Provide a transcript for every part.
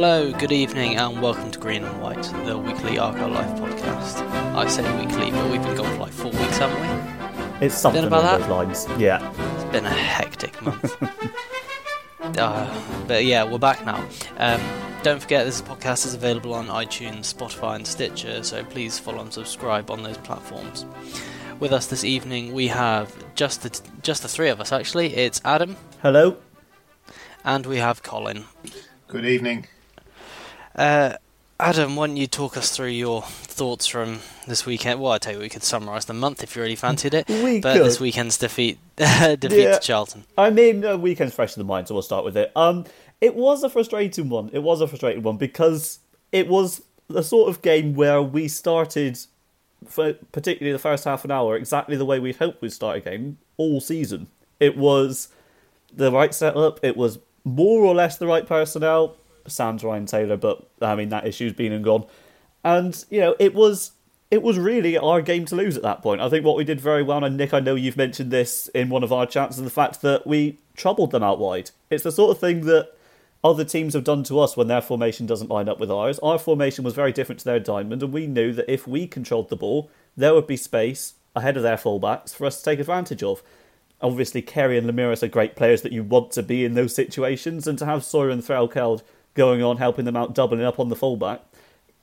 Hello, good evening, and welcome to Green and White, the weekly Argyle Life podcast. I say weekly, but we've been gone for like four weeks, haven't we? It's something about along that? those lines. Yeah. It's been a hectic month. uh, but yeah, we're back now. Um, don't forget, this podcast is available on iTunes, Spotify, and Stitcher, so please follow and subscribe on those platforms. With us this evening, we have just the just the three of us. Actually, it's Adam Hello. and we have Colin. Good evening. Uh, Adam, why don't you talk us through your thoughts from this weekend? Well, I tell you, we could summarise the month if you really fancied it. We but this weekend's defeat defeat Yeah. to Charlton. I mean, uh, weekend's fresh in the mind, so we'll start with it. Um, it was a frustrating one. It was a frustrating one because it was the sort of game where we started, for particularly the first half an hour, exactly the way we'd hoped we'd start a game all season. It was the right setup. It was more or less the right personnel. Sans Ryan Taylor, but I mean that issue's been and gone. And you know, it was it was really our game to lose at that point. I think what we did very well, and Nick, I know you've mentioned this in one of our chats, is the fact that we troubled them out wide. It's the sort of thing that other teams have done to us when their formation doesn't line up with ours. Our formation was very different to their diamond, and we knew that if we controlled the ball, there would be space ahead of their fullbacks for us to take advantage of. Obviously, Carey and Lameiras are great players that you want to be in those situations, and to have Sawyer and Threlkeld going on, helping them out, doubling up on the fullback,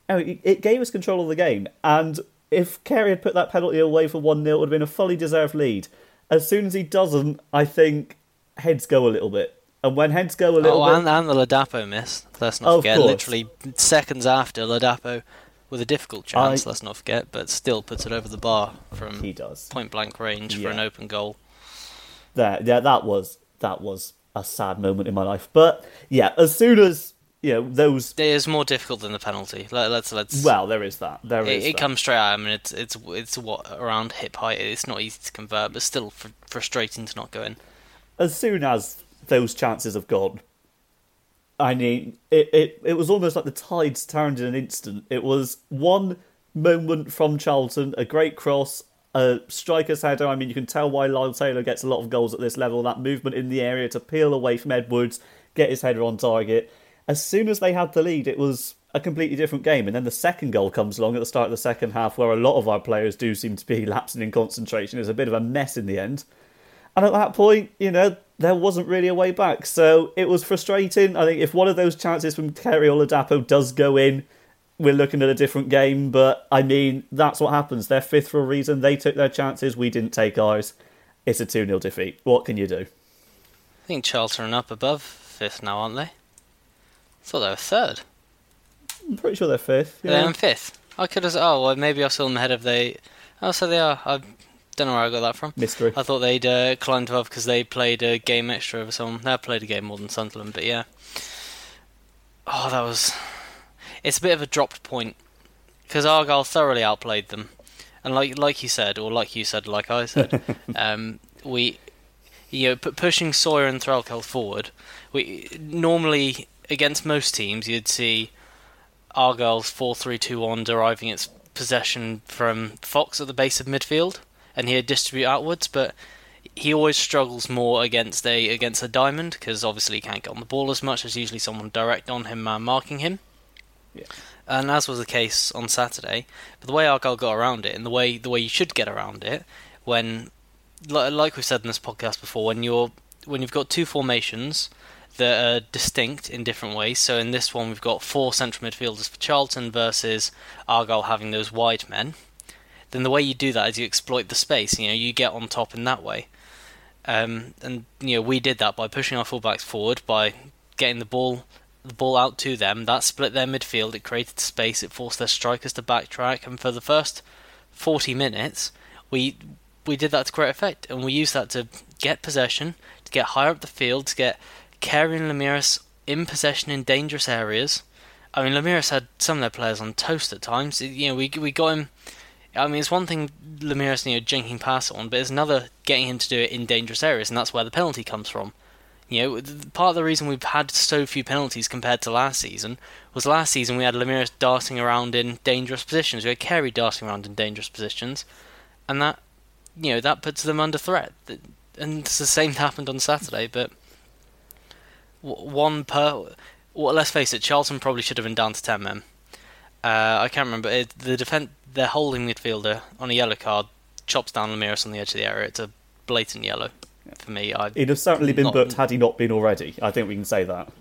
Oh, it it gave us control of the game. And if Carey had put that penalty away for 1 0, it would have been a fully deserved lead. As soon as he doesn't, I think heads go a little bit. And when heads go a little Oh, bit. and, and the Ladapo miss. Let's not forget. course. Literally seconds after Ladapo, with a difficult chance. I- let's not forget, but still puts it over the bar from He does. point blank range for an open goal. There, yeah, that was that was a sad moment in my life. But yeah, as soon as know those, It is more difficult than the penalty. Let, let's let's. well, there is that. There it, is it that. comes straight out. I mean, it's it's it's what around hip height. It's not easy to convert, but still fr- frustrating to not go in. as soon as those chances have gone, I mean, it, it, it was almost like the tides turned in an instant. It was one moment from Charlton, a great cross, a striker's header. I mean, you can tell why Lyle Taylor gets a lot of goals at this level. That movement in the area to peel away from Edwards, get his header on target. As soon as they had the lead, it was a completely different game. And then the second goal comes along at the start of the second half, where a lot of our players do seem to be lapsing in concentration. It's a bit of a mess in the end. And at that point, you know, there wasn't really a way back. So it was frustrating. I think if one of those chances from Carey or Ladapo does go in, we're looking at a different game. But I mean, that's what happens. They're fifth for a reason. They took their chances. We didn't take ours. It's a 2 0 defeat. What can you do? I think Charlton are up above fifth now, aren't they? Thought they were third. I'm pretty sure they're fifth. Yeah. They're in fifth. I could have. Oh, well, maybe I saw them ahead of they. Oh, so they are. I don't know where I got that from. Mystery. I thought they'd uh, climbed above because they played a game extra over someone. They played a game more than Sunderland, but yeah. Oh, that was. It's a bit of a dropped point because Argyle thoroughly outplayed them, and like like you said, or like you said, like I said, um, we. you know, pushing Sawyer and Threlkeld forward. We normally against most teams you'd see Argyle's four-three-two-one deriving its possession from Fox at the base of midfield, and he'd distribute outwards, but he always struggles more against a against a diamond because obviously he can't get on the ball as much. There's usually someone direct on him, man marking him. Yeah. And as was the case on Saturday, but the way Argyle got around it, and the way the way you should get around it, when like we've said in this podcast before, when you're when you've got two formations that are distinct in different ways. So in this one, we've got four central midfielders for Charlton versus Argyle having those wide men. Then the way you do that is you exploit the space. You know, you get on top in that way. Um, and you know, we did that by pushing our fullbacks forward, by getting the ball the ball out to them. That split their midfield. It created space. It forced their strikers to backtrack. And for the first 40 minutes, we we did that to great effect, and we used that to get possession, to get higher up the field, to get Carey and Lameiras in possession in dangerous areas. I mean, Lameiras had some of their players on toast at times. You know, we we got him. I mean, it's one thing Lameiras, you know, jinking pass on, but it's another getting him to do it in dangerous areas, and that's where the penalty comes from. You know, part of the reason we've had so few penalties compared to last season was last season we had Lameiras darting around in dangerous positions. We had Carey darting around in dangerous positions, and that, you know, that puts them under threat. And it's the same happened on Saturday, but one per. Well, let's face it, Charlton probably should have been down to ten men. Uh, I can't remember. It, the defense, their holding midfielder on a yellow card chops down Lameiras on the edge of the area. It's a blatant yellow for me. I, He'd have certainly been not, booked had he not been already. I think we can say that.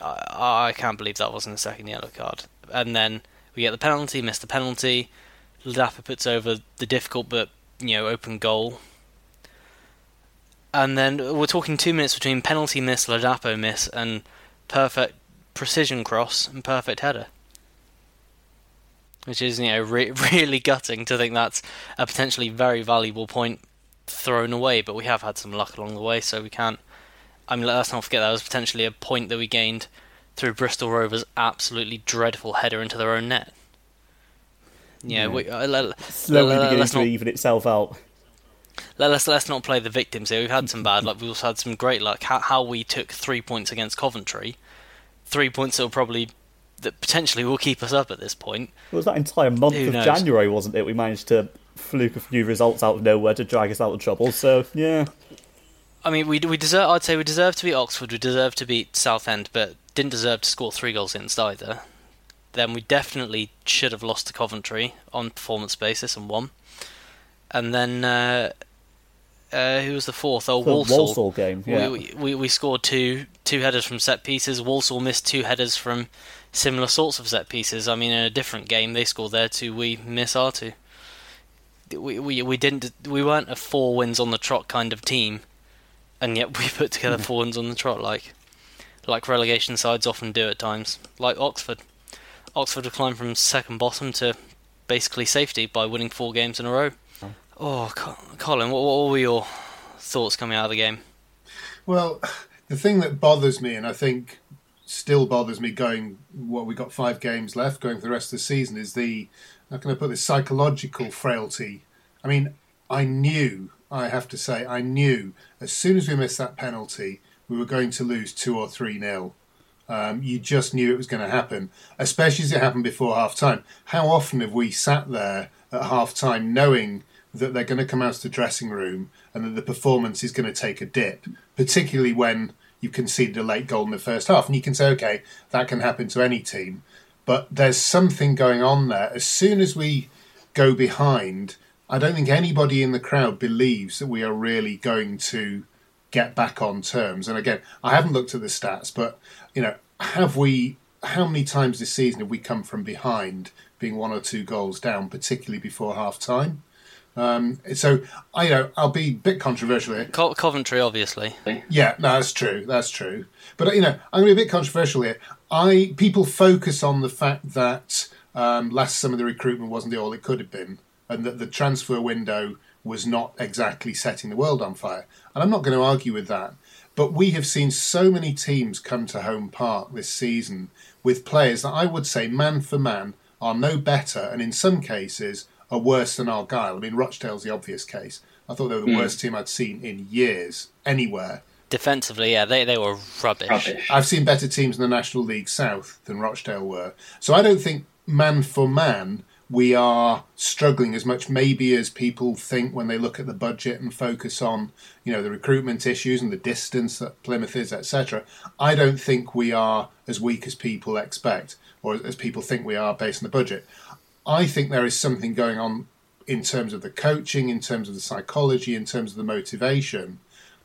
I, I can't believe that wasn't a second yellow card. And then we get the penalty, miss the penalty. Ladapo puts over the difficult but you know open goal. And then we're talking two minutes between penalty miss, Ladapo miss, and perfect precision cross and perfect header which is you know re- really gutting to think that's a potentially very valuable point thrown away. But we have had some luck along the way, so we can't. I mean, let's not forget that was potentially a point that we gained through Bristol Rovers' absolutely dreadful header into their own net. Yeah, yeah. We, uh, let, slowly let, beginning to not, even itself out. Let, us let's not play the victims here. We've had some bad luck. We've also had some great luck. How, how we took three points against Coventry, three points that will probably that potentially will keep us up at this point. It was that entire month Who of knows? January, wasn't it? We managed to fluke a few results out of nowhere to drag us out of trouble. So yeah. I mean, we we deserve. I'd say we deserve to beat Oxford. We deserve to beat Southend, but didn't deserve to score three goals against either. Then we definitely should have lost to Coventry on performance basis and won. And then uh, uh, who was the fourth? Oh, Walsall. Walsall game. Yeah. We, we we scored two two headers from set pieces. Walsall missed two headers from similar sorts of set pieces. I mean, in a different game, they scored their two, we miss our two. We we we didn't we weren't a four wins on the trot kind of team, and yet we put together four wins on the trot like like relegation sides often do at times, like Oxford. Oxford have climbed from second bottom to basically safety by winning four games in a row. Oh, Colin, what, what were your thoughts coming out of the game? Well, the thing that bothers me, and I think still bothers me going what we got five games left going for the rest of the season is the how can I put this psychological frailty. I mean, I knew I have to say I knew as soon as we missed that penalty we were going to lose two or three nil. Um, you just knew it was going to happen, especially as it happened before half time. How often have we sat there at half time knowing that they're going to come out of the dressing room and that the performance is going to take a dip, particularly when you conceded a late goal in the first half. And you can say, okay, that can happen to any team. But there's something going on there. As soon as we go behind, I don't think anybody in the crowd believes that we are really going to get back on terms. And again, I haven't looked at the stats, but you know, have we? How many times this season have we come from behind, being one or two goals down, particularly before half time? Um, so I you know I'll be a bit controversial here. Co- Coventry, obviously. Yeah, no, that's true. That's true. But you know, I'm going to be a bit controversial here. I people focus on the fact that um, last summer the recruitment wasn't the all it could have been, and that the transfer window was not exactly setting the world on fire. And I'm not going to argue with that. But we have seen so many teams come to home park this season with players that I would say, man for man, are no better, and in some cases are worse than Argyle. I mean, Rochdale's the obvious case, I thought they were the hmm. worst team I'd seen in years anywhere. Defensively, yeah, they they were rubbish. Rubbish. I've seen better teams in the National League South than Rochdale were. So I don't think man for man we are struggling as much maybe as people think when they look at the budget and focus on you know the recruitment issues and the distance that Plymouth is etc I don't think we are as weak as people expect or as people think we are based on the budget I think there is something going on in terms of the coaching in terms of the psychology in terms of the motivation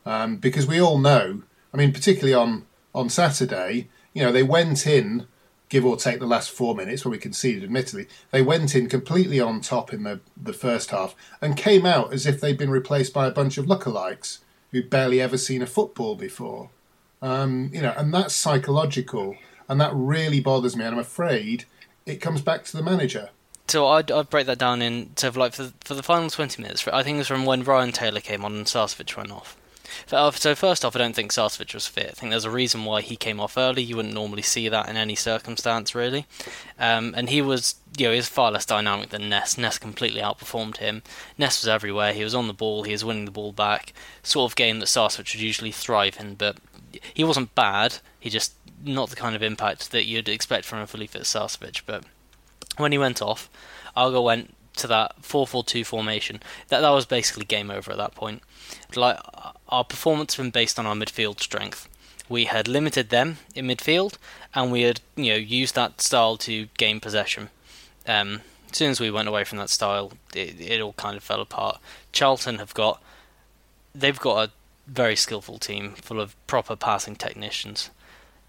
um, because we all know I mean particularly on on Saturday you know they went in give or take the last four minutes where we conceded, admittedly, they went in completely on top in the, the first half and came out as if they'd been replaced by a bunch of lookalikes who'd barely ever seen a football before. Um, you know, and that's psychological, and that really bothers me. And I'm afraid it comes back to the manager. So I'd, I'd break that down into like for for the final twenty minutes. I think it was from when Ryan Taylor came on and Sarcevic went off. So first off, I don't think Sarcevic was fit. I think there's a reason why he came off early. You wouldn't normally see that in any circumstance, really. Um, and he was, you know, he was far less dynamic than Ness. Ness completely outperformed him. Ness was everywhere. He was on the ball. He was winning the ball back. Sort of game that Sarcevic would usually thrive in. But he wasn't bad. He just not the kind of impact that you'd expect from a fully fit Sarcevic. But when he went off, Argyle went to that 4-4-2 formation. That that was basically game over at that point. Like our performance had been based on our midfield strength. We had limited them in midfield, and we had you know used that style to gain possession. Um, as soon as we went away from that style, it, it all kind of fell apart. Charlton have got they've got a very skillful team full of proper passing technicians.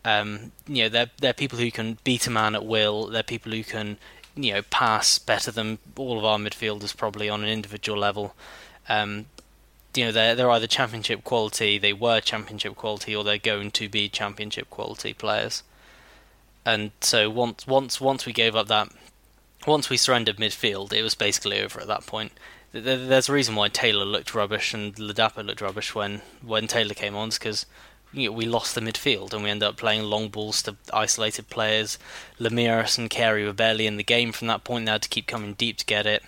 Um, you know, they're they're people who can beat a man at will. They're people who can you know pass better than all of our midfielders probably on an individual level. Um, you know they're they're either championship quality, they were championship quality, or they're going to be championship quality players. And so once once once we gave up that, once we surrendered midfield, it was basically over at that point. There's a reason why Taylor looked rubbish and Ladapo looked rubbish when when Taylor came on, because you know, we lost the midfield and we ended up playing long balls to isolated players. Lameiras and Carey were barely in the game from that point. They had to keep coming deep to get it.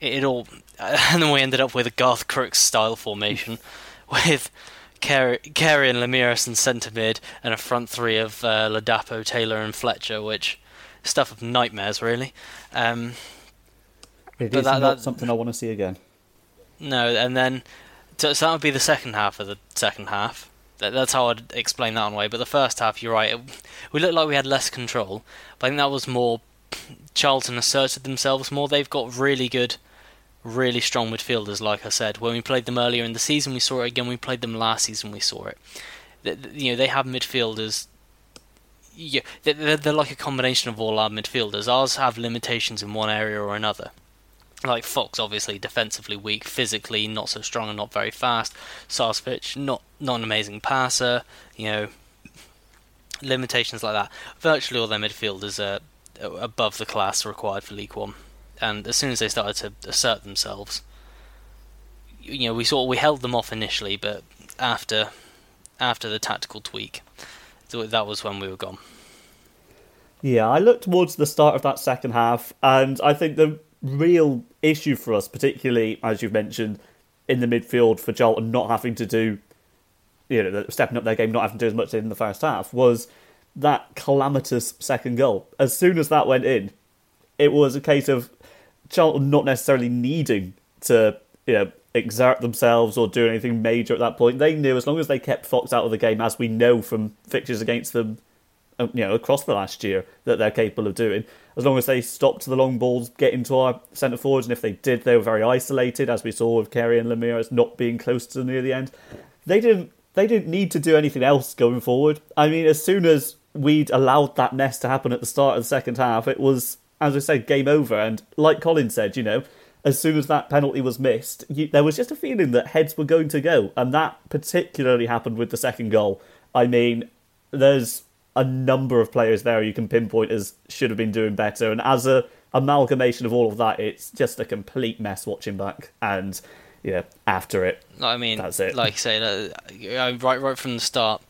It, it all, and then we ended up with a Garth Crooks style formation with Carey, Carey and Lameiras in centre mid and a front three of uh, Ladapo, Taylor, and Fletcher, which stuff of nightmares really. Um, it is that, not that, something I want to see again. No, and then so, so that would be the second half of the second half that's how I'd explain that one way. But the first half, you're right. It, we looked like we had less control. But I think that was more Charlton asserted themselves more. They've got really good, really strong midfielders. Like I said, when we played them earlier in the season, we saw it again. We played them last season, we saw it. You know, they have midfielders. Yeah, they're, they're like a combination of all our midfielders. Ours have limitations in one area or another like Fox, obviously defensively weak, physically not so strong and not very fast. Sarcevic, not not an amazing passer. You know, limitations like that. Virtually all their midfielders are above the class required for League One, and as soon as they started to assert themselves, you know, we saw we held them off initially, but after after the tactical tweak, that was when we were gone. Yeah, I looked towards the start of that second half, and I think the real issue for us, particularly as you've mentioned, in the midfield for Charlton not having to do, you know, stepping up their game, not having to do as much in the first half, was that calamitous second goal. As soon as that went in, it was a case of Charlton not necessarily needing to, you know, exert themselves or do anything major at that point. They knew as long as they kept Fox out of the game, as we know from fixtures against them Uh, you know, across the last year that they're capable of doing. As long as they stopped the long balls getting to our centre forwards, and if they did, they were very isolated, as we saw with Carey and Lameiras not being close to near the end. They didn't. They didn't need to do anything else going forward. I mean, as soon as we'd allowed that mess to happen at the start of the second half, it was, as I said, game over. And like Colin said, you know, as soon as that penalty was missed, you, there was just a feeling that heads were going to go, and that particularly happened with the second goal. I mean, there's a number of players there you can pinpoint as should have been doing better. And as a amalgamation of all of that, it's just a complete mess watching back. And yeah, after it, I mean, that's it. Like I say, right, right from the start.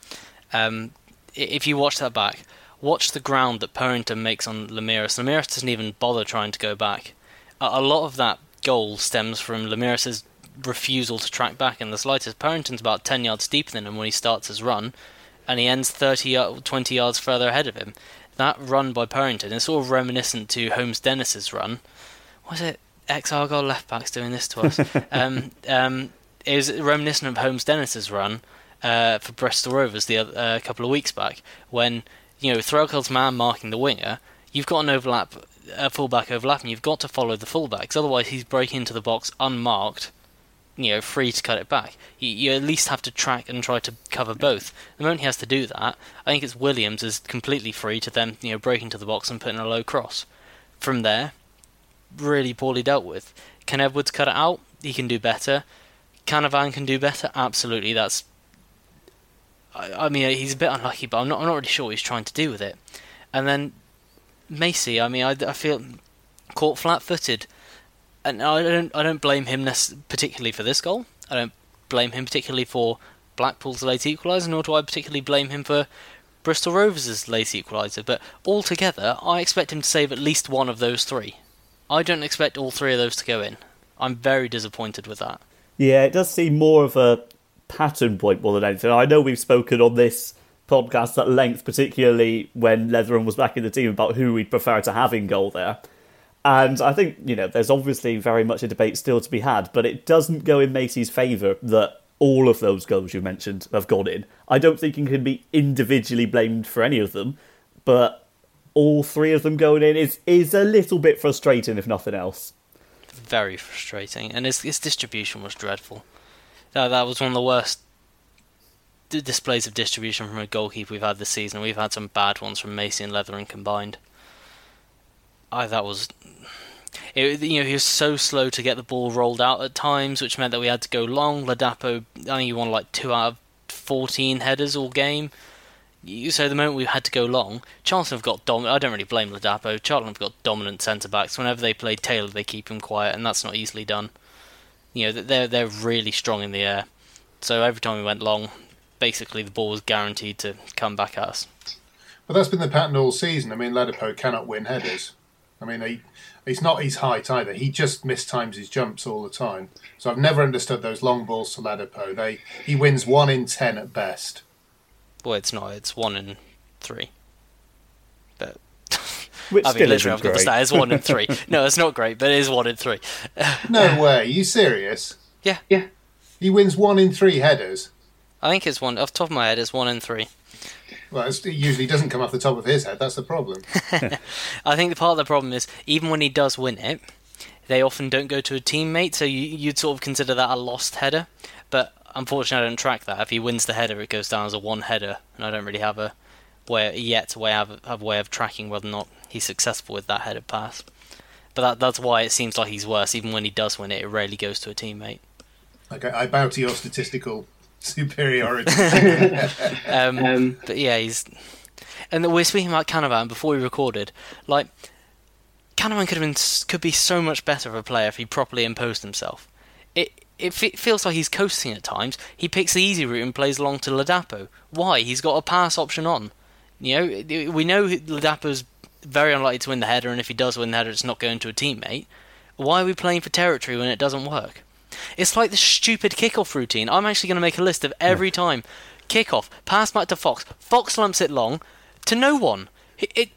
Um, if you watch that back, watch the ground that Purrington makes on Lameiras. Lameiras doesn't even bother trying to go back. A, lot of that goal stems from Lameiras's refusal to track back in the slightest. Purrington's about 10 yards deeper than him when he starts his run, and he ends 30, 20 yards further ahead of him. That run by Purrington is sort of reminiscent to Holmes Dennis's run. Was it ex Argyle left backs doing this to us? um, um, it was reminiscent of Holmes Dennis's run uh, for Bristol Rovers the other, uh, couple of weeks back when you know Threlkeld's man marking the winger. You've got an overlap, a fullback overlap, and You've got to follow the fullbacks, otherwise he's breaking into the box unmarked. You know, free to cut it back. You, you at least have to track and try to cover both. The moment he has to do that, I think it's Williams is completely free to then you know break into the box and put in a low cross. From there, really poorly dealt with. Can Edwards cut it out? He can do better. Canavan can do better. Absolutely, that's. I, I mean, he's a bit unlucky, but I'm not. I'm not really sure what he's trying to do with it. And then Macey. I mean, I, I feel caught flat-footed, and I don't. I don't blame him particularly for this goal. I don't blame him particularly for Blackpool's late equaliser, nor do I particularly blame him for Bristol Rovers' late equaliser. But altogether, I expect him to save at least one of those three. I don't expect all three of those to go in. I'm very disappointed with that. Yeah, it does seem more of a pattern point more than anything. I know we've spoken on this podcast at length, particularly when Letheren was back in the team, about who we'd prefer to have in goal there. And I think, you know, there's obviously very much a debate still to be had, but it doesn't go in Macey's favour that all of those goals you mentioned have gone in. I don't think he can be individually blamed for any of them, but all three of them going in is, is a little bit frustrating, if nothing else very frustrating, and his, his distribution was dreadful. That, that was one of the worst displays of distribution from a goalkeeper we've had this season. We've had some bad ones from Macey and Letheren combined. I that was. It, you know, he was so slow to get the ball rolled out at times, which meant that we had to go long. Ladapo, I think he won like two out of 14 headers all game so the moment we had to go long, Charlton have got dominant. I don't really blame Ladapo. Charlton have got dominant centre backs. Whenever they play Taylor, they keep him quiet, and that's not easily done. You know, they're they're really strong in the air. So every time we went long, basically the ball was guaranteed to come back at us. But that's been the pattern all season. I mean, Ladapo cannot win headers. I mean, he, it's not his height either. He just mistimes his jumps all the time. So I've never understood those long balls to Ladapo. They he wins one in ten at best. Well, it's not. It's one in three. But Which I mean, literally, I've got the stat. It's one in three. no, it's not great, but it is one in three. no way. Are you serious? Yeah. Yeah. He wins one in three headers. I think it's one. Off the top of my head, it's one in three. Well, it usually doesn't come off the top of his head. That's the problem. I think the part of the problem is even when he does win it, they often don't go to a teammate, so you, you'd sort of consider that a lost header. But unfortunately, I don't track that. If he wins the header, it goes down as a one header, and I don't really have a way yet way have, have a way of tracking whether or not he's successful with that header pass. But that, that's why it seems like he's worse. Even when he does win it, it rarely goes to a teammate. Okay, I bow to your statistical superiority. um, um, but yeah, he's. And we're speaking about Canavan before we recorded. Like, Canavan could have been could be so much better of a player if he properly imposed himself. It it feels like he's coasting at times. He picks the easy route and plays along to Ladapo. Why? He's got a pass option on. You know, we know Ladapo's very unlikely to win the header, and if he does win the header, it's not going to a teammate. Why are we playing for territory when it doesn't work? It's like the stupid kickoff routine. I'm actually going to make a list of every time kickoff, pass back to Fox. Fox lumps it long to no one. It, it,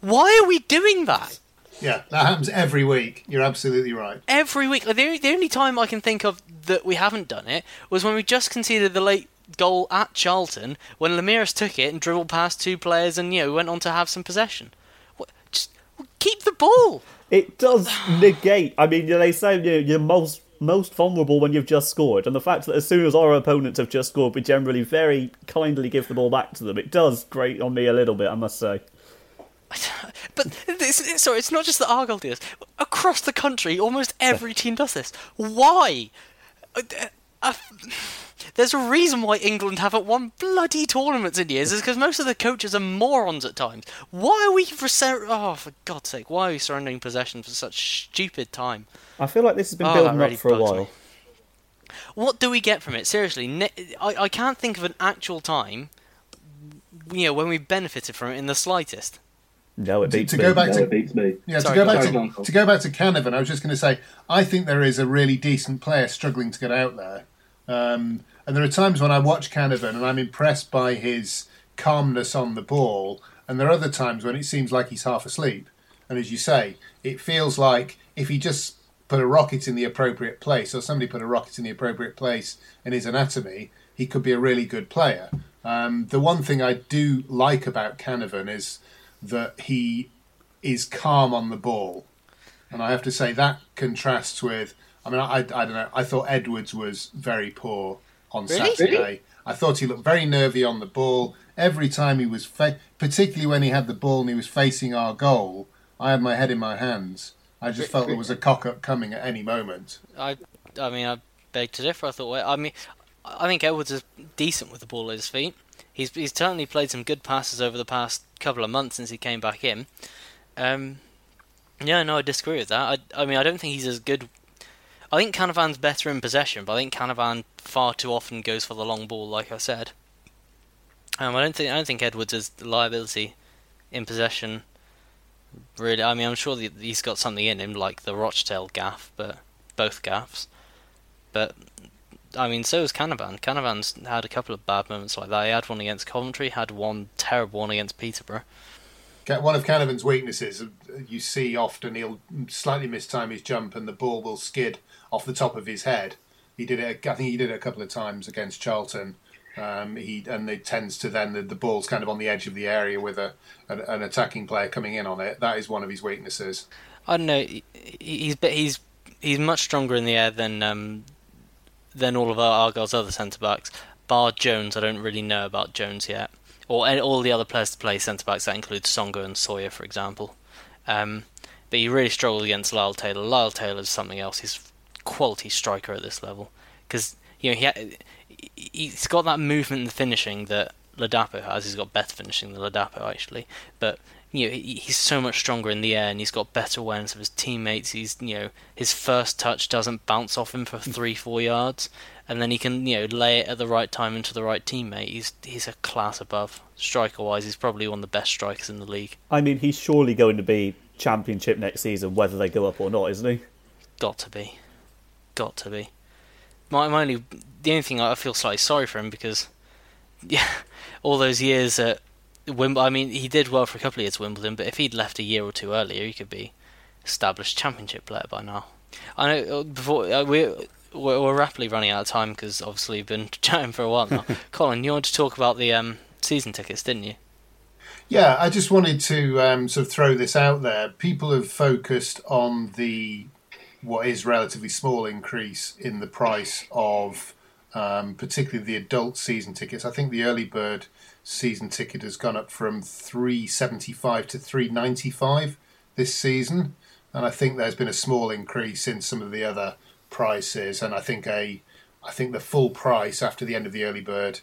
why are we doing that? Yeah, that happens every week. You're absolutely right. Every week. The, the only time I can think of that we haven't done it was when we just conceded the late goal at Charlton when Lameiras took it and dribbled past two players and you know went on to have some possession. Just keep the ball. It does negate. I mean, they say you you're most most vulnerable when you've just scored, and the fact that as soon as our opponents have just scored, we generally very kindly give the ball back to them. It does grate on me a little bit, I must say. But it's, sorry, it's not just that Argyle does. Across the country, almost every team does this. Why? Uh, uh, there's a reason why England haven't won bloody tournaments in years. Is because most of the coaches are morons at times. Why are we for oh for God's sake? Why are we surrendering possession for such stupid time? I feel like this has been oh, building really up for a while. Me. What do we get from it? Seriously, I, I can't think of an actual time, you know, when we benefited from it in the slightest. No, it to, beats to me. go back No, to it beats me. Yeah, Sorry, to go go back on. to, Sorry, to go back to Canavan, I was just going to say I think there is a really decent player struggling to get out there, um, and there are times when I watch Canavan and I'm impressed by his calmness on the ball, and there are other times when it seems like he's half asleep. And as you say, it feels like if he just put a rocket in the appropriate place, or somebody put a rocket in the appropriate place in his anatomy, he could be a really good player. Um, the one thing I do like about Canavan is that he is calm on the ball. And I have to say that contrasts with. I mean, I, I don't know. I thought Edwards was very poor on Really? Saturday. I thought he looked very nervy on the ball. Every time he was, fa- particularly when he had the ball and he was facing our goal, I had my head in my hands. I just felt there was a cock up coming at any moment. I, I mean, I beg to differ. I thought, well, I mean, I think Edwards is decent with the ball at his feet. He's he's certainly played some good passes over the past couple of months since he came back in. Um, yeah, no, I disagree with that. I, I mean, I don't think he's as good. I think Canavan's better in possession, but I think Canavan far too often goes for the long ball, like I said. Um, I don't think I don't think Edwards is the liability in possession. Really, I mean, I'm sure he's got something in him, like the Rochdale gaff, but both gaffs. But I mean, so is Canavan. Canavan's had a couple of bad moments like that. He had one against Coventry, had one terrible one against Peterborough. One of Canavan's weaknesses, uh, you see often he'll slightly miss time his jump and the ball will skid off the top of his head. He did it. I think he did it a couple of times against Charlton. Um, he and it tends to then the, the ball's kind of on the edge of the area with a an, an attacking player coming in on it. That is one of his weaknesses. I don't know. He's he's he's much stronger in the air than um, than all of our Argyle's other centre backs. Bar Jones, I don't really know about Jones yet, or all the other players to play centre backs. That includes Songo'o and Sawyer, for example. Um, but he really struggled against Lyle Taylor. Lyle Taylor's something else. He's quality striker at this level because you know he he's got that movement and finishing that Ladapo has. He's got better finishing than Ladapo actually, but you know he, he's so much stronger in the air and he's got better awareness of his teammates. He's you know his first touch doesn't bounce off him for mm. three four yards, and then he can you know lay it at the right time into the right teammate. He's he's a class above striker wise. He's probably one of the best strikers in the league. I mean, he's surely going to be championship next season, whether they go up or not, isn't he? Got to be, got to be. My, my only the only thing I feel slightly sorry for him because yeah, all those years at Wimbledon. I mean, he did well for a couple of years at Wimbledon, but if he'd left a year or two earlier, he could be established championship player by now. I know uh, before uh, we're we're we're rapidly running out of time because obviously we've been chatting for a while now. Colin, you wanted to talk about the um, season tickets, didn't you? Yeah, I just wanted to um, sort of throw this out there. People have focused on the what is relatively small increase in the price of um, particularly the adult season tickets. I think the early bird season ticket has gone up from three seventy five to three ninety five this season, and I think there's been a small increase in some of the other prices. And I think a I think the full price after the end of the early bird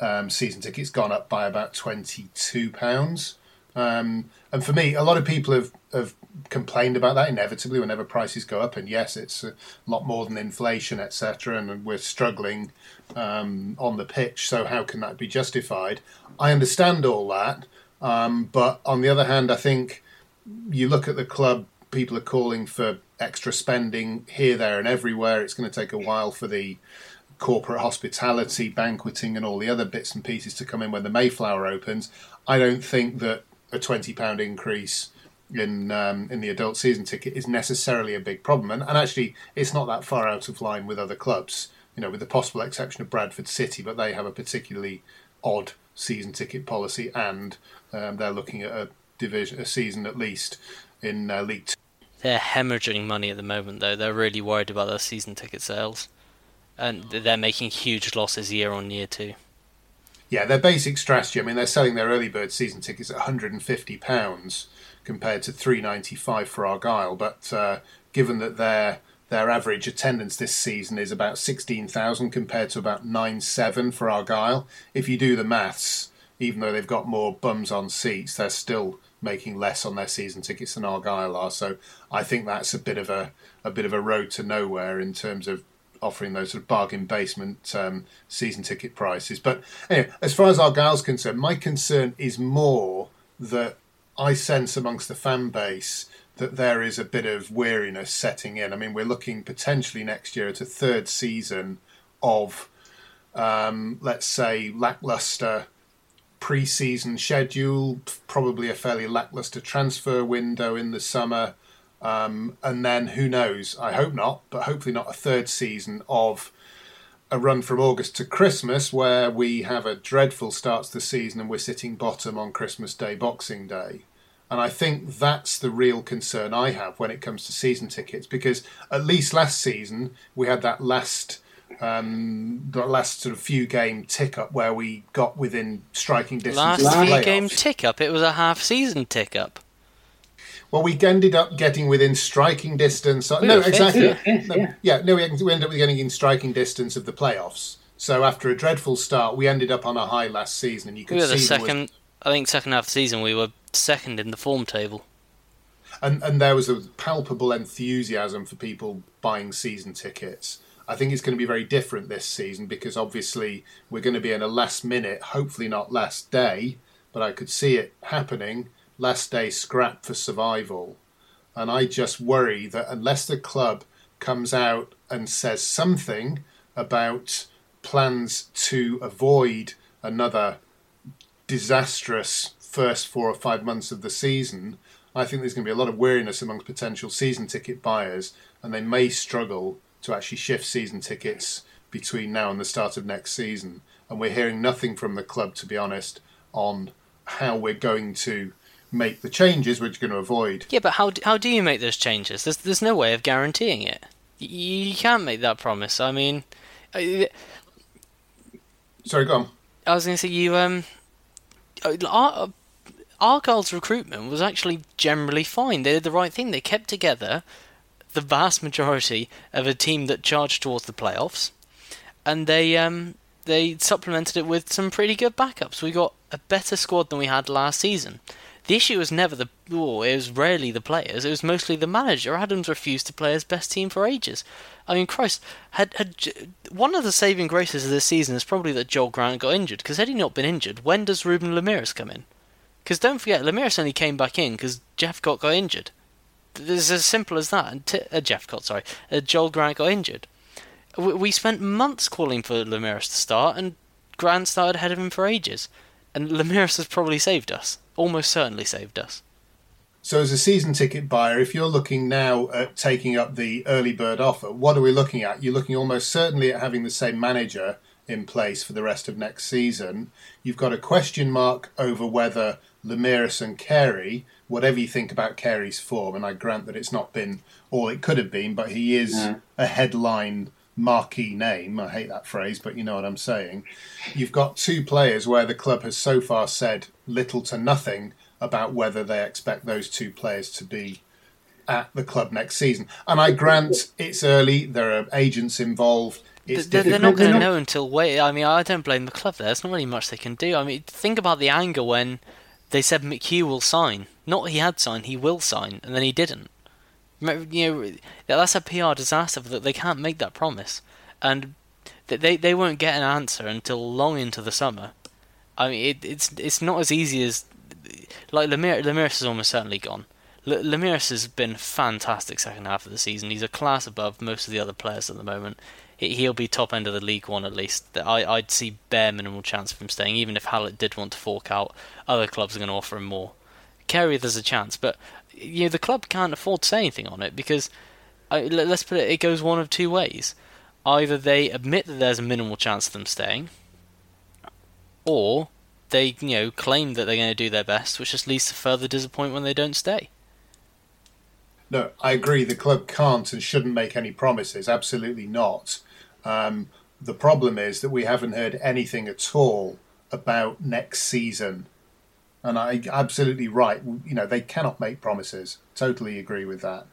um, season tickets gone up by about twenty two pounds. Um, and for me, a lot of people have, have complained about that inevitably whenever prices go up. And yes, it's a lot more than inflation, etc. And we're struggling um, on the pitch. So how can that be justified? I understand all that, um, but on the other hand, I think you look at the club. People are calling for extra spending here, there, and everywhere. It's going to take a while for the corporate hospitality, banqueting, and all the other bits and pieces to come in when the Mayflower opens. I don't think that a twenty pound increase in um, in the adult season ticket is necessarily a big problem, and, and actually, it's not that far out of line with other clubs. You know, with the possible exception of Bradford City, but they have a particularly odd season ticket policy, and um, they're looking at a division, a season at least in uh, League Two. They're hemorrhaging money at the moment, though. They're really worried about their season ticket sales, and they're making huge losses year on year too. Yeah, their basic strategy. I mean, they're selling their early bird season tickets at 150 pounds compared to 395 for Argyle. But uh, given that their their average attendance this season is about 16,000 compared to about nine seven for Argyle, if you do the maths, even though they've got more bums on seats, they're still making less on their season tickets than Argyle are. So I think that's a bit of a a bit of a road to nowhere in terms of offering those sort of bargain basement um, season ticket prices. But anyway, as far as Argyle's concerned, my concern is more that I sense amongst the fan base that there is a bit of weariness setting in. I mean, we're looking potentially next year at a third season of, um, let's say, lackluster pre-season schedule, probably a fairly lackluster transfer window in the summer, um, and then who knows? I hope not, but hopefully not a third season of a run from August to Christmas where we have a dreadful start to the season and we're sitting bottom on Christmas Day, Boxing Day. And I think that's the real concern I have when it comes to season tickets because at least last season we had that last um, the last sort of few game tick up where we got within striking distance. Last of the few playoffs. game tick up. It was a half season tick up. Well, we ended up getting within striking distance. We no, fifth. exactly. Yeah, No, yeah. yeah, no, we ended up getting in striking distance of the playoffs. So after a dreadful start, we ended up on a high last season, and you could We were the there was- second. I think second half of the season we were second in the form table. and and there was a palpable enthusiasm for people buying season tickets. I think it's going to be very different this season because obviously we're going to be in a last minute, hopefully not last day, but I could see it happening. Last day scrap for survival, and I just worry that unless the club comes out and says something about plans to avoid another disastrous first four or five months of the season, I think there's going to be a lot of weariness amongst potential season ticket buyers, and they may struggle to actually shift season tickets between now and the start of next season. And we're hearing nothing from the club, to be honest, on how we're going to make the changes we're going to avoid. Yeah, but how do, how do you make those changes? There's there's no way of guaranteeing it. You can't make that promise. I mean, I, Sorry, go on. I was going to say you um, uh, Ar- Argyle's recruitment was actually generally fine. They did the right thing. They kept together the vast majority of a team that charged towards the playoffs, and they um they supplemented it with some pretty good backups. We got a better squad than we had last season. The issue was never the oh, it was rarely the players. It was mostly the manager. Adams refused to play his best team for ages. I mean, Christ, had had one of the saving graces of this season is probably that Joel Grant got injured. Because had he not been injured, when does Ruben Lameiras come in? Because don't forget, Lameiras only came back in because Jeff Jeffcott got injured. It's as simple as that. And t- uh, Jeffcott, sorry, uh, Joel Grant got injured. We, we spent months calling for Lameiras to start, and Grant started ahead of him for ages. And Lameiras has probably saved us. Almost certainly saved us. So, as a season ticket buyer, if you're looking now at taking up the early bird offer, what are we looking at? You're looking almost certainly at having the same manager in place for the rest of next season. You've got a question mark over whether Lameiras and Carey, whatever you think about Carey's form, and I grant that it's not been all it could have been, but he is Yeah. a headline marquee name. I hate that phrase, but you know what I'm saying. You've got two players where the club has so far said little to nothing about whether they expect those two players to be at the club next season. And I grant it's early, there are agents involved. It's They're, difficult. not going to know until wait. I mean, I don't blame the club. there. There's not really much they can do. I mean, think about the anger when they said McHugh will sign. Not he had signed, he will sign, and then he didn't. You know, that's a PR disaster that they can't make that promise, and th- they they won't get an answer until long into the summer. I mean, it, it's it's not as easy as like Lemir Lameiras is almost certainly gone. L- Lameiras has been fantastic second half of the season. He's a class above most of the other players at the moment. He- He'll be top end of the League One at least. I, I'd see bare minimal chance of him staying. Even if Hallett did want to fork out, other clubs are going to offer him more. Carey, there's a chance, but you know the club can't afford to say anything on it because let- let's put it. It goes one of two ways: either they admit that there's a minimal chance of them staying, or they you know claim that they're going to do their best, which just leads to further disappointment when they don't stay. No, I agree. The club can't and shouldn't make any promises. Absolutely not. Um, the problem is that we haven't heard anything at all about next season. And I absolutely right. You know, they cannot make promises. Totally agree with that.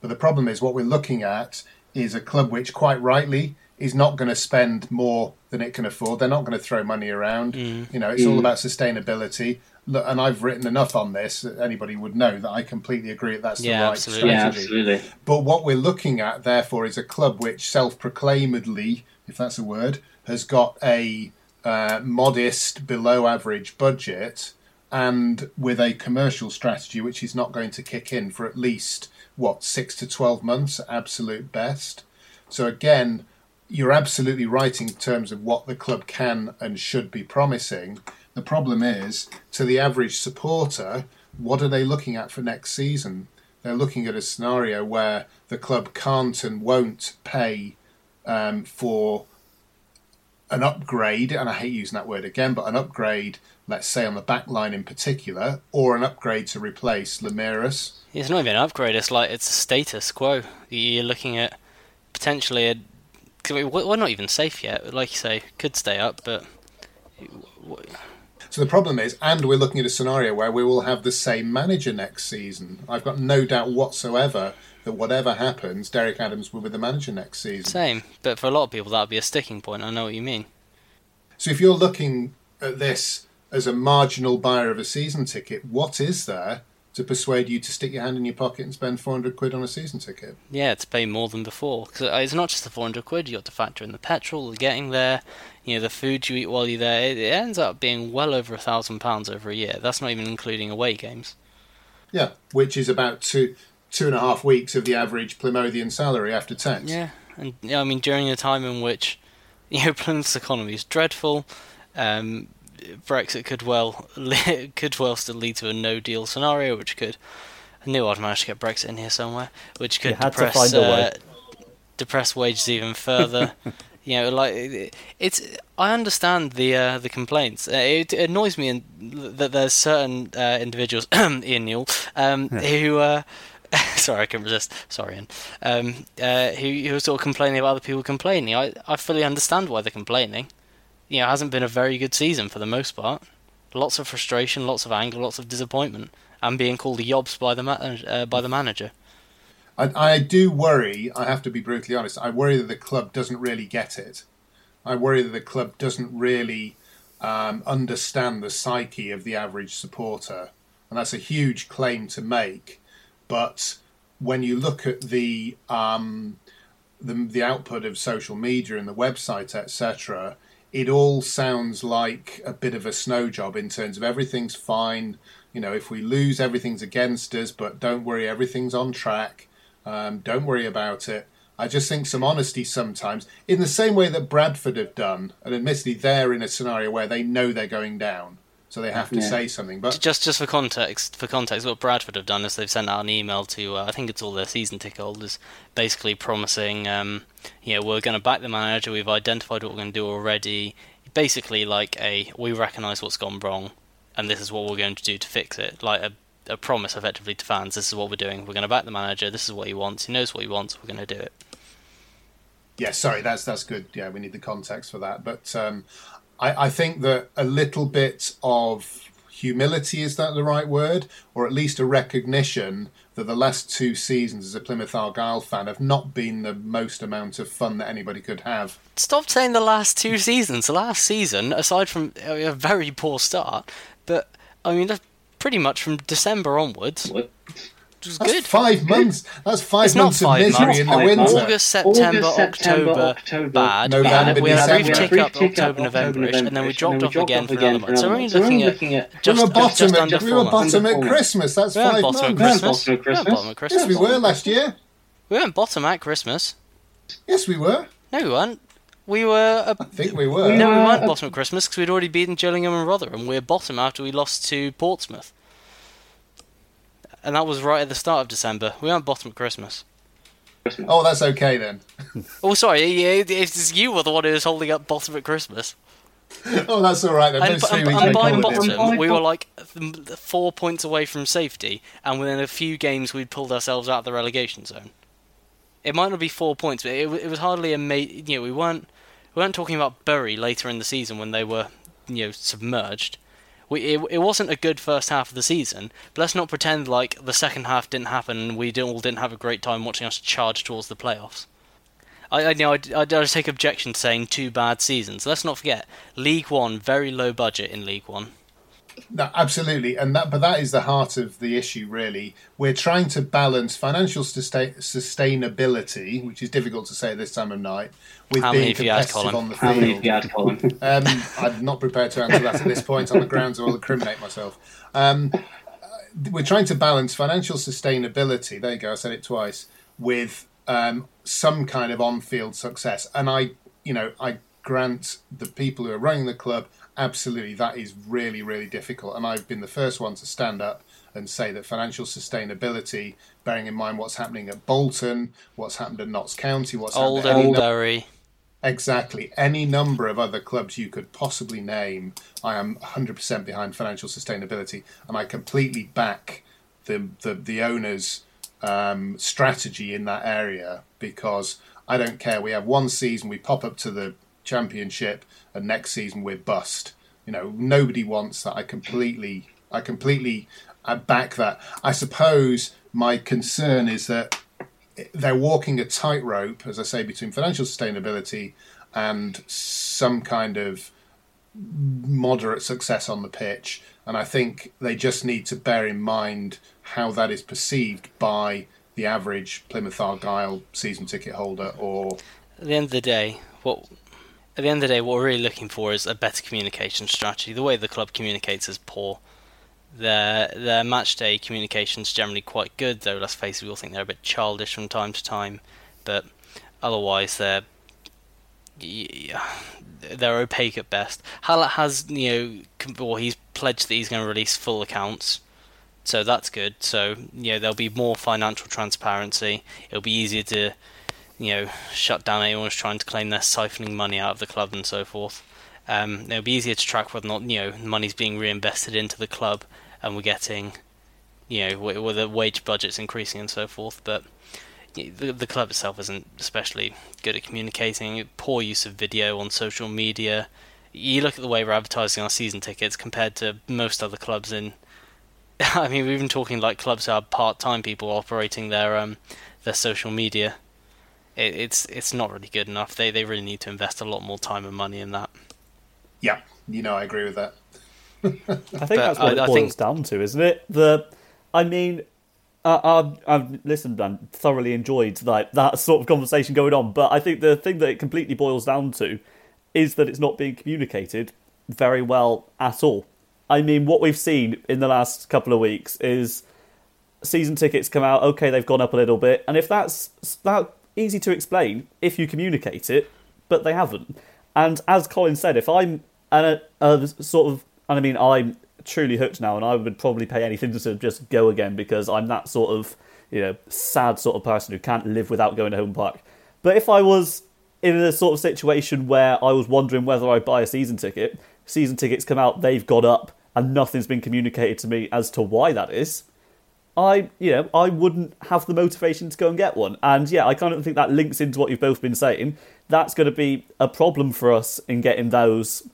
But the problem is what we're looking at is a club which, quite rightly, is not going to spend more than it can afford. They're not going to throw money around. You know, it's all about sustainability. Look, and I've written enough on this that anybody would know that I completely agree that that's Yeah, the right absolutely. Yeah, strategy. absolutely. But what we're looking at, therefore, is a club which self-proclaimedly, if that's a word, has got a uh, modest, below-average budget, and with a commercial strategy which is not going to kick in for at least what six to twelve months, absolute best. So again, you're absolutely right in terms of what the club can and should be promising. The problem is, to the average supporter, what are they looking at for next season? They're looking at a scenario where the club can't and won't pay um, for an upgrade, and I hate using that word again, but an upgrade, let's say on the back line in particular, or an upgrade to replace Lameiras. It's not even an upgrade. It's like it's a status quo. You're looking at potentially a. We're not even safe yet. Like you say, could stay up, but. So the problem is, and we're looking at a scenario where we will have the same manager next season. I've got no doubt whatsoever that whatever happens, Derek Adams will be the manager next season. Same, but for a lot of people that would be a sticking point. I know what you mean. So if you're looking at this as a marginal buyer of a season ticket, what is there to persuade you to stick your hand in your pocket and spend 400 quid on a season ticket? Yeah, to pay more than before. Because it's not just the 400 quid, you have to factor in the petrol, the getting there, you know, the food you eat while you're there. It, it ends up being well over a thousand pounds over a year. That's not even including away games. Yeah, which is about two two and a half weeks of the average Plymouthian salary after tax. Yeah, and I mean during a time in which you know Plymouth's economy is dreadful, um, Brexit could well could well still lead to a no deal scenario, which could. I knew I'd manage to get Brexit in here somewhere, which could depress uh, depress wages even further. you know, like it's. I understand the uh, the complaints. Uh, it, it, annoys me in, that there's certain uh, individuals, Ian Newell, um, yeah. who uh, sorry, I can resist. Sorry, Ian. Um, uh, who, who was sort of complaining about other people complaining. I, I fully understand why they're complaining. You know, hasn't been a very good season for the most part. Lots of frustration, lots of anger, lots of disappointment, and being called yobs by the ma- uh, by the manager. I, I do worry. I have to be brutally honest. I worry that the club doesn't really get it. I worry that the club doesn't really um, understand the psyche of the average supporter, and that's a huge claim to make. But when you look at the um, the, the output of social media and the website, etc., it all sounds like a bit of a snow job in terms of everything's fine. You know, if we lose, everything's against us, but don't worry, everything's on track. Um, don't worry about it. I just think some honesty sometimes, in the same way that Bradford have done, and admittedly they're in a scenario where they know they're going down so they have to yeah. say something. But just just for context, for context, what Bradford have done is they've sent out an email to uh, I think it's all their season ticket holders, basically promising, um, you know, we're going to back the manager. We've identified what we're going to do already. Basically, like a we recognise what's gone wrong, and this is what we're going to do to fix it. Like a a promise effectively to fans. This is what we're doing. We're going to back the manager. This is what he wants. He knows what he wants. We're going to do it. Yeah, sorry, that's that's good. Yeah, we need the context for that. But um, I, I think that a little bit of humility is that the right word, or at least a recognition that the last two seasons as a Plymouth Argyle fan have not been the most amount of fun that anybody could have. Stop saying the last two seasons. The last season, aside from a very poor start, but I mean, pretty much from December onwards. What? Was That's good. Five months. That's five it's months of misery months. in the winter. August, September, August, September October, October, bad. November, we had, a brief tick up October, November, and then we dropped off again for another month. So we're only looking at just, we were bottom, just under We were bottom at Christmas. That's five months. Bottom at Christmas. Bottom at Christmas. Yes, we were last year. We weren't bottom at Christmas. Yes, we were. No, we weren't. We were. A, I think we were. No, we weren't bottom at Christmas because we'd already beaten Gillingham and Rotherham. We were bottom after we lost to Portsmouth and that was right at the start of December. We weren't bottom at Christmas. Oh, that's okay then. oh, sorry, it's you were the one who was holding up bottom at Christmas. oh, that's all right. Then. And, and, and by bottom, we were like four points away from safety, and within a few games, we'd pulled ourselves out of the relegation zone. It might not be four points, but it, it was hardly a ma- you know we weren't we weren't talking about Bury later in the season when they were you know submerged. We, it, it wasn't a good first half of the season, but let's not pretend like the second half didn't happen and we all didn't have a great time watching us charge towards the playoffs. I, I you know I, I, I take objection to saying two bad seasons. Let's not forget League One, very low budget in League One. No, absolutely, and that but that is the heart of the issue. Really, we're trying to balance financial sustain, sustainability, which is difficult to say at this time of night, with How many being have you had, competitive Colin? on the How many field. have you had, Colin? Um, I'm not prepared to answer that at this point on the grounds I will incriminate myself. Um, we're trying to balance financial sustainability. There you go. I said it twice with um, some kind of on-field success, and I, you know, I grant the people who are running the club absolutely that is really, really difficult. And I've been the first one to stand up and say that financial sustainability, bearing in mind what's happening at Bolton, what's happened at Notts County, what's happened at Bury. Exactly. Any number of other clubs you could possibly name, I am 100% behind financial sustainability, and I completely back the the, the owners' um, strategy in that area because I don't care. We have one season, we pop up to the championship, and next season we're bust. You know, nobody wants that. I completely, I completely I back that. I suppose my concern is that they're walking a tightrope, as I say, between financial sustainability and some kind of moderate success on the pitch. And I think they just need to bear in mind how that is perceived by the average Plymouth Argyle season ticket holder or At the end of the day, what at the end of the day, what we're really looking for is a better communication strategy. The way the club communicates is poor. Their their match day communication is generally quite good, though. Let's face it, we all think they're a bit childish from time to time, but otherwise they're yeah, they're opaque at best. Hallett has you know, well, he's pledged that he's going to release full accounts, so that's good. So know, there'll be more financial transparency. It'll be easier to you know, shut down anyone who's trying to claim they're siphoning money out of the club and so forth. Um, it'll be easier to track whether or not you know money's being reinvested into the club, and we're getting, you know, the wage budget's increasing and so forth. But the the club itself isn't especially good at communicating. Poor use of video on social media. You look at the way we're advertising our season tickets compared to most other clubs in. I mean, we're even talking like clubs who have part-time people operating their um their social media it, it's it's not really good enough. They they really need to invest a lot more time and money in that. yeah, you know, I agree with that. I think But that's what I- it boils think- down to, isn't it? The, I mean, I, I've, I've listened and thoroughly enjoyed like that sort of conversation going on, but I think the thing that it completely boils down to is that it's not being communicated very well at all. I mean, what we've seen in the last couple of weeks is season tickets come out. Okay, they've gone up a little bit, and if that's that easy to explain if you communicate it, but they haven't. And as Colin said, if I'm a, a sort of, and I mean, I'm truly hooked now, and I would probably pay anything to just go again because I'm that sort of, you know, sad sort of person who can't live without going to home park. But if I was in a sort of situation where I was wondering whether I'd buy a season ticket, season tickets come out, they've got up, and nothing's been communicated to me as to why that is. I, you know, I wouldn't have the motivation to go and get one. And yeah, I kind of think that links into what you've both been saying. That's going to be a problem for us in getting those,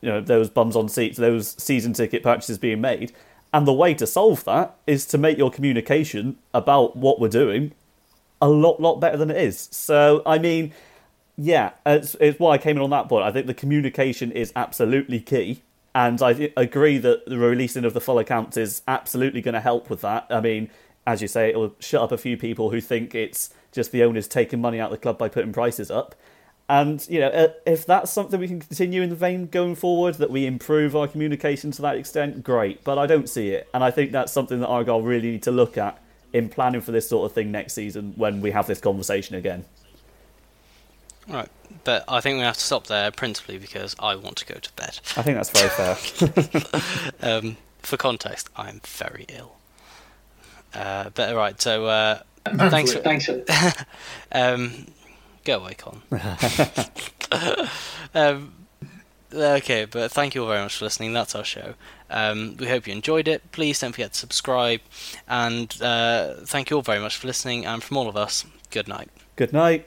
you know, those bums on seats, those season ticket purchases being made. And the way to solve that is to make your communication about what we're doing a lot, lot better than it is. So, I mean, yeah, it's, it's why I came in on that point. I think the communication is absolutely key. And I th- agree that the releasing of the full accounts is absolutely going to help with that. I mean, as you say, it will shut up a few people who think it's just the owners taking money out of the club by putting prices up. And, you know, uh, if that's something we can continue in the vein going forward, that we improve our communication to that extent, great. But I don't see it. And I think that's something that Argyle really need to look at in planning for this sort of thing next season when we have this conversation again. Right, but I think we have to stop there principally because I want to go to bed. I think that's very fair. Um, for context, I'm very ill. Uh, but all right, so uh, thanks. For, Thanks. Um, go away, Con. um, okay, but thank you all very much for listening. That's our show. Um, we hope you enjoyed it. Please don't forget to subscribe, and uh, thank you all very much for listening. And from all of us, good night. Good night.